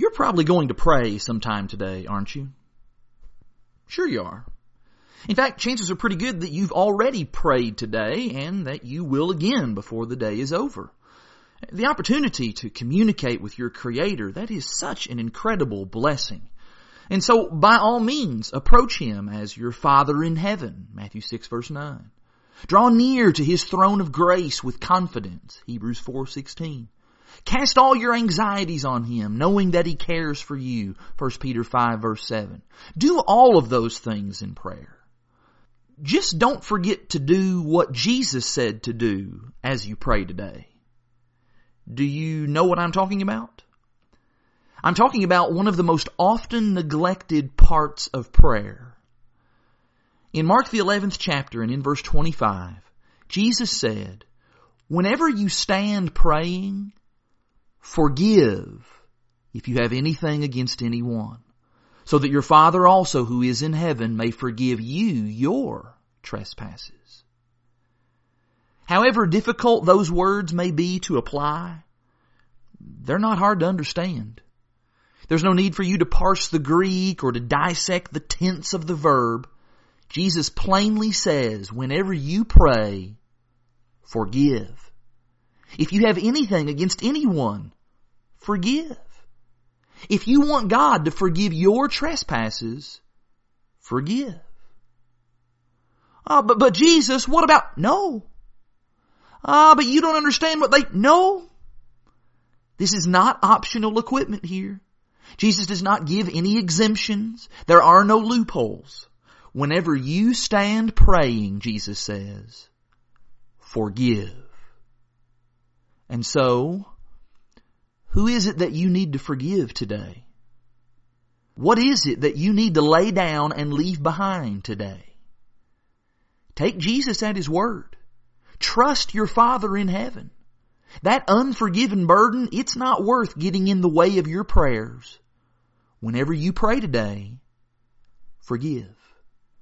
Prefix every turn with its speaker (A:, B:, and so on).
A: You're probably going to pray sometime today, aren't you? Sure you are. In fact, chances are pretty good that you've already prayed today and that you will again before the day is over. The opportunity to communicate with your Creator, that is such an incredible blessing. And so, by all means, approach Him as your Father in heaven, Matthew 6 verse 9. Draw near to His throne of grace with confidence, Hebrews 4:16. Cast all your anxieties on Him, knowing that He cares for you, 1 Peter 5 verse 7. Do all of those things in prayer. Just don't forget to do what Jesus said to do as you pray today. Do you know what I'm talking about? I'm talking about one of the most often neglected parts of prayer. In Mark the 11th chapter and in verse 25, Jesus said, whenever you stand praying, forgive if you have anything against anyone, so that your Father also who is in heaven may forgive you your trespasses. However difficult those words may be to apply, they're not hard to understand. There's no need for you to parse the Greek or to dissect the tense of the verb. Jesus plainly says, whenever you pray, forgive. If you have anything against anyone, forgive. If you want God to forgive your trespasses, forgive. Oh, but, but Jesus, what about, no. Ah, but you don't understand what they, no. This is not optional equipment here. Jesus does not give any exemptions. There are no loopholes. Whenever you stand praying, Jesus says, forgive. And so, who is it that you need to forgive today? What is it that you need to lay down and leave behind today? Take Jesus at His word. Trust your Father in heaven. That unforgiven burden, it's not worth getting in the way of your prayers. Whenever you pray today, forgive.